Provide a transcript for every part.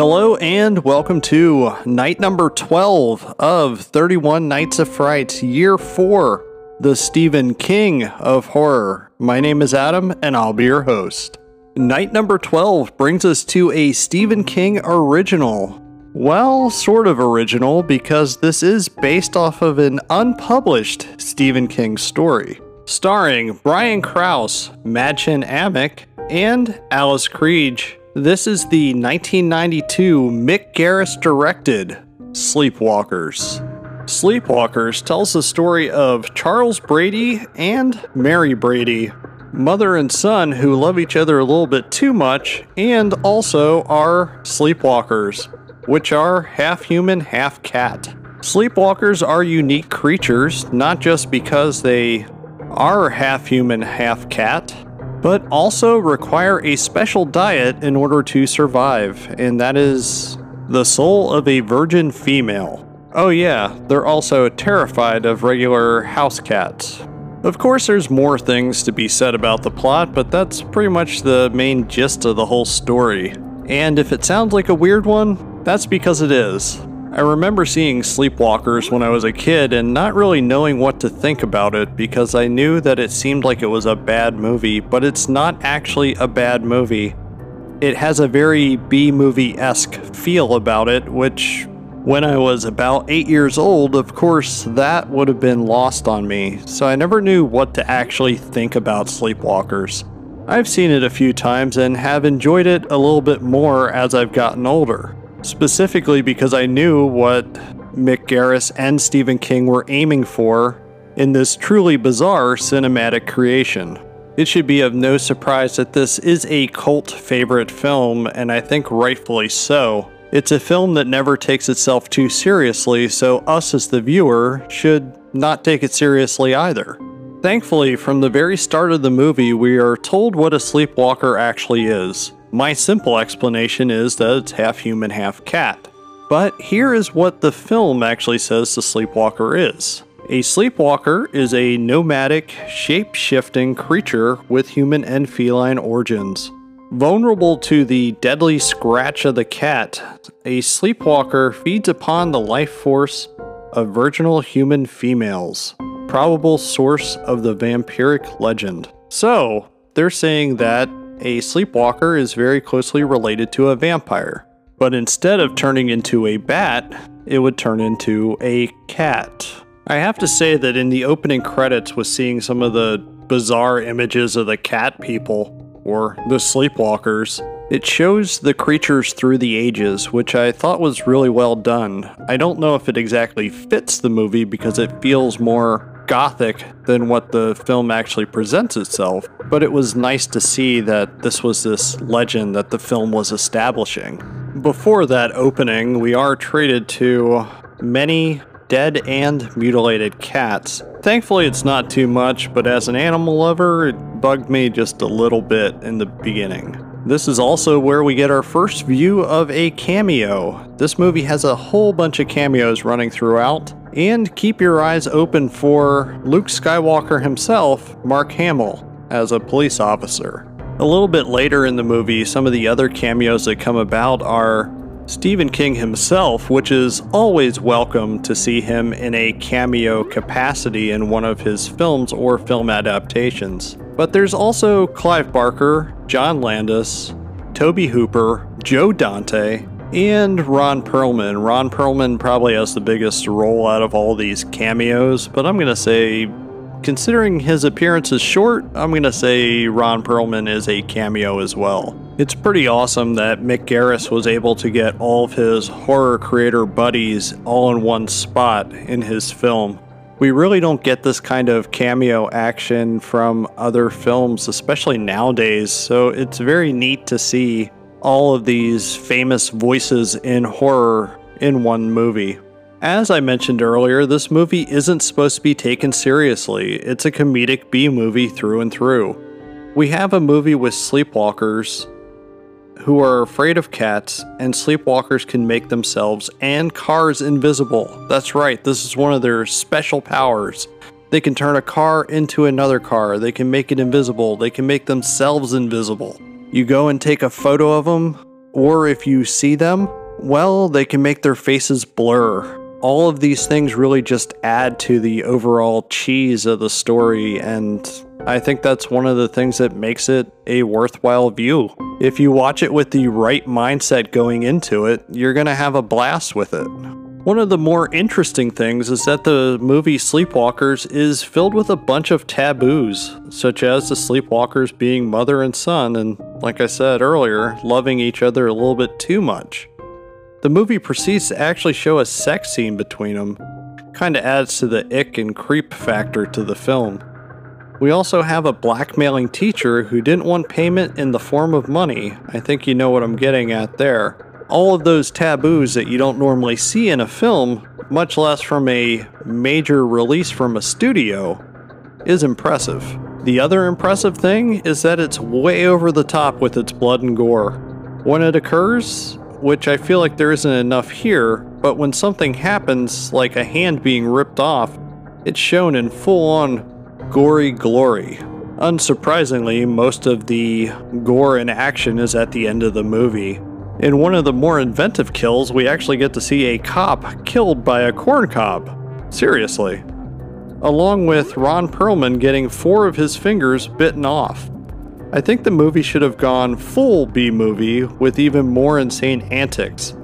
Hello and welcome to night number 12 of 31 Nights of Fright, year 4, the Stephen King of horror. My name is Adam and I'll be your host. Night number 12 brings us to a Stephen King original. Well, sort of original because this is based off of an unpublished Stephen King story. Starring Brian Krause, Mädchen Amick, and Alice Krige. This is the 1992 Mick Garris directed Sleepwalkers. Sleepwalkers tells the story of Charles Brady and Mary Brady, mother and son who love each other a little bit too much and also are sleepwalkers, which are half human, half cat. Sleepwalkers are unique creatures, not just because they are half human, half cat, but also require a special diet in order to survive, and that is the soul of a virgin female. Oh, yeah, they're also terrified of regular house cats. Of course, there's more things to be said about the plot, but that's pretty much the main gist of the whole story. And if it sounds like a weird one, that's because it is. I remember seeing Sleepwalkers when I was a kid and not really knowing what to think about it because I knew that it seemed like it was a bad movie, but it's not actually a bad movie. It has a very B movie esque feel about it, which, when I was about 8 years old, of course, that would have been lost on me, so I never knew what to actually think about Sleepwalkers. I've seen it a few times and have enjoyed it a little bit more as I've gotten older specifically because I knew what Mick Garris and Stephen King were aiming for in this truly bizarre cinematic creation. It should be of no surprise that this is a cult favorite film, and I think rightfully so. It's a film that never takes itself too seriously, so us as the viewer should not take it seriously either. Thankfully, from the very start of the movie, we are told what a sleepwalker actually is. My simple explanation is that it's half human, half cat. But here is what the film actually says the sleepwalker is. A sleepwalker is a nomadic, shape shifting creature with human and feline origins. Vulnerable to the deadly scratch of the cat, a sleepwalker feeds upon the life force of virginal human females, probable source of the vampiric legend. So, they're saying that a sleepwalker is very closely related to a vampire. But instead of turning into a bat, it would turn into a cat. I have to say that in the opening credits with seeing some of the bizarre images of the cat people, or the sleepwalkers, it shows the creatures through the ages, which I thought was really well done. I don't know if it exactly fits the movie because it feels more gothic than what the film actually presents itself, but it was nice to see that this was this legend that the film was establishing. Before that opening, we are treated to many dead and mutilated cats. Thankfully, it's not too much, but as an animal lover, it bugged me just a little bit in the beginning. This is also where we get our first view of a cameo. This movie has a whole bunch of cameos running throughout, and keep your eyes open for Luke Skywalker himself, Mark Hamill, as a police officer. A little bit later in the movie, some of the other cameos that come about are Stephen King himself, which is always welcome to see him in a cameo capacity in one of his films or film adaptations. But there's also Clive Barker, John Landis, Tobe Hooper, Joe Dante, and Ron Perlman. Ron Perlman probably has the biggest role out of all these cameos, but I'm going to say, considering his appearance is short, I'm going to say Ron Perlman is a cameo as well. It's pretty awesome that Mick Garris was able to get all of his horror creator buddies all in one spot in his film. We really don't get this kind of cameo action from other films, especially nowadays, so it's very neat to see all of these famous voices in horror in one movie. As I mentioned earlier, this movie isn't supposed to be taken seriously. It's a comedic B movie through and through. We have a movie with sleepwalkers who are afraid of cats, and sleepwalkers can make themselves and cars invisible. That's right, this is one of their special powers. They can turn a car into another car, they can make it invisible, they can make themselves invisible. You go and take a photo of them, or if you see them, well, they can make their faces blur. All of these things really just add to the overall cheese of the story, and I think that's one of the things that makes it a worthwhile view. If you watch it with the right mindset going into it, you're gonna have a blast with it. One of the more interesting things is that the movie Sleepwalkers is filled with a bunch of taboos, such as the sleepwalkers being mother and son, and like I said earlier, loving each other a little bit too much. The movie proceeds to actually show a sex scene between them, kinda adds to the ick and creep factor to the film. We also have a blackmailing teacher who didn't want payment in the form of money. I think you know what I'm getting at there all of those taboos that you don't normally see in a film, much less from a major release from a studio, is impressive. The other impressive thing is that it's way over the top with its blood and gore. When it occurs, which I feel like there isn't enough here, but when something happens, like a hand being ripped off, it's shown in full on gory glory. Unsurprisingly, most of the gore and action is at the end of the movie, in one of the more inventive kills, we actually get to see a cop killed by a corn cob. Seriously. Along with Ron Perlman getting four of his fingers bitten off. I think the movie should have gone full B movie with even more insane antics.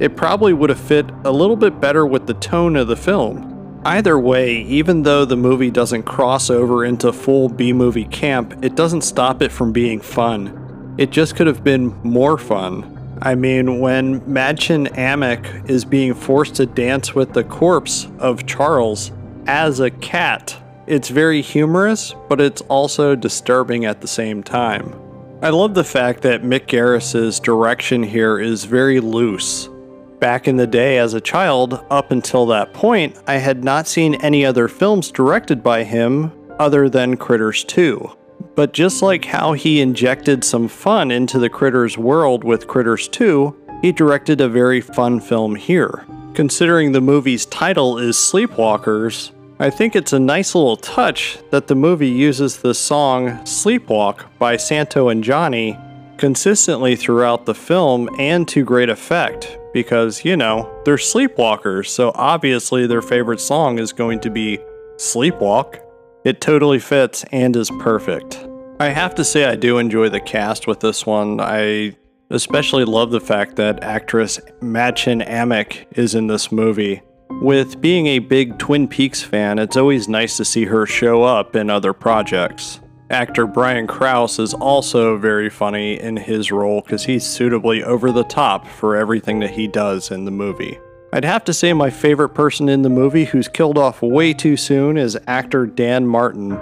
It probably would have fit a little bit better with the tone of the film. Either way, even though the movie doesn't cross over into full B movie camp, it doesn't stop it from being fun. It just could have been more fun. I mean, when Mädchen Amick is being forced to dance with the corpse of Charles as a cat, it's very humorous, but it's also disturbing at the same time. I love the fact that Mick Garris's direction here is very loose. Back in the day as a child, up until that point, I had not seen any other films directed by him other than Critters 2. But just like how he injected some fun into the Critters world with Critters 2, he directed a very fun film here. Considering the movie's title is Sleepwalkers, I think it's a nice little touch that the movie uses the song Sleepwalk by Santo and Johnny consistently throughout the film and to great effect because, you know, they're sleepwalkers, so obviously their favorite song is going to be Sleepwalk. It totally fits and is perfect. I have to say I do enjoy the cast with this one. I especially love the fact that actress Mädchen Amick is in this movie. With being a big Twin Peaks fan, it's always nice to see her show up in other projects. Actor Brian Krause is also very funny in his role because he's suitably over the top for everything that he does in the movie. I'd have to say my favorite person in the movie who's killed off way too soon is actor Dan Martin.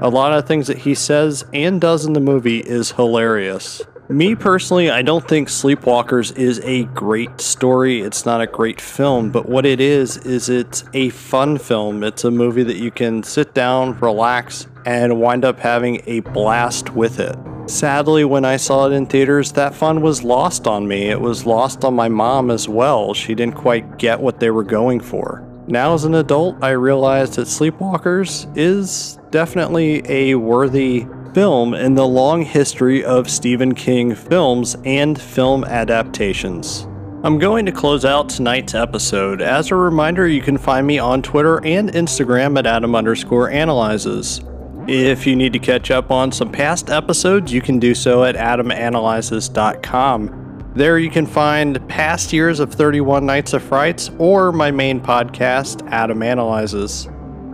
A lot of things that he says and does in the movie is hilarious. Me personally, I don't think Sleepwalkers is a great story. It's not a great film, but what it is, is it's a fun film. It's a movie that you can sit down, relax, and wind up having a blast with it. Sadly, when I saw it in theaters, that fun was lost on me. It was lost on my mom as well. She didn't quite get what they were going for. Now, as an adult, I realized that Sleepwalkers is definitely a worthy film in the long history of Stephen King films and film adaptations. I'm going to close out tonight's episode. As a reminder, you can find me on Twitter and Instagram at Adam underscore analyzes. If you need to catch up on some past episodes, you can do so at adamanalyzes.com. There you can find past years of 31 Nights of Frights or my main podcast, Adam Analyzes.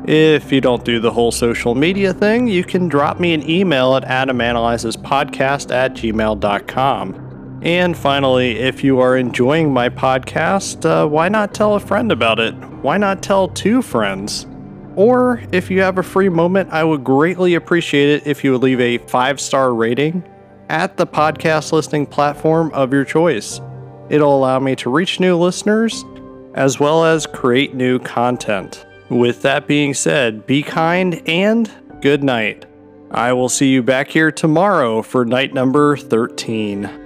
If you don't do the whole social media thing, you can drop me an email at adamanalyzespodcast at gmail.com. And finally, if you are enjoying my podcast, uh, why not tell a friend about it? Why not tell two friends? Or if you have a free moment, I would greatly appreciate it if you would leave a five star rating at the podcast listening platform of your choice. It'll allow me to reach new listeners as well as create new content. With that being said, be kind and good night. I will see you back here tomorrow for night number 13.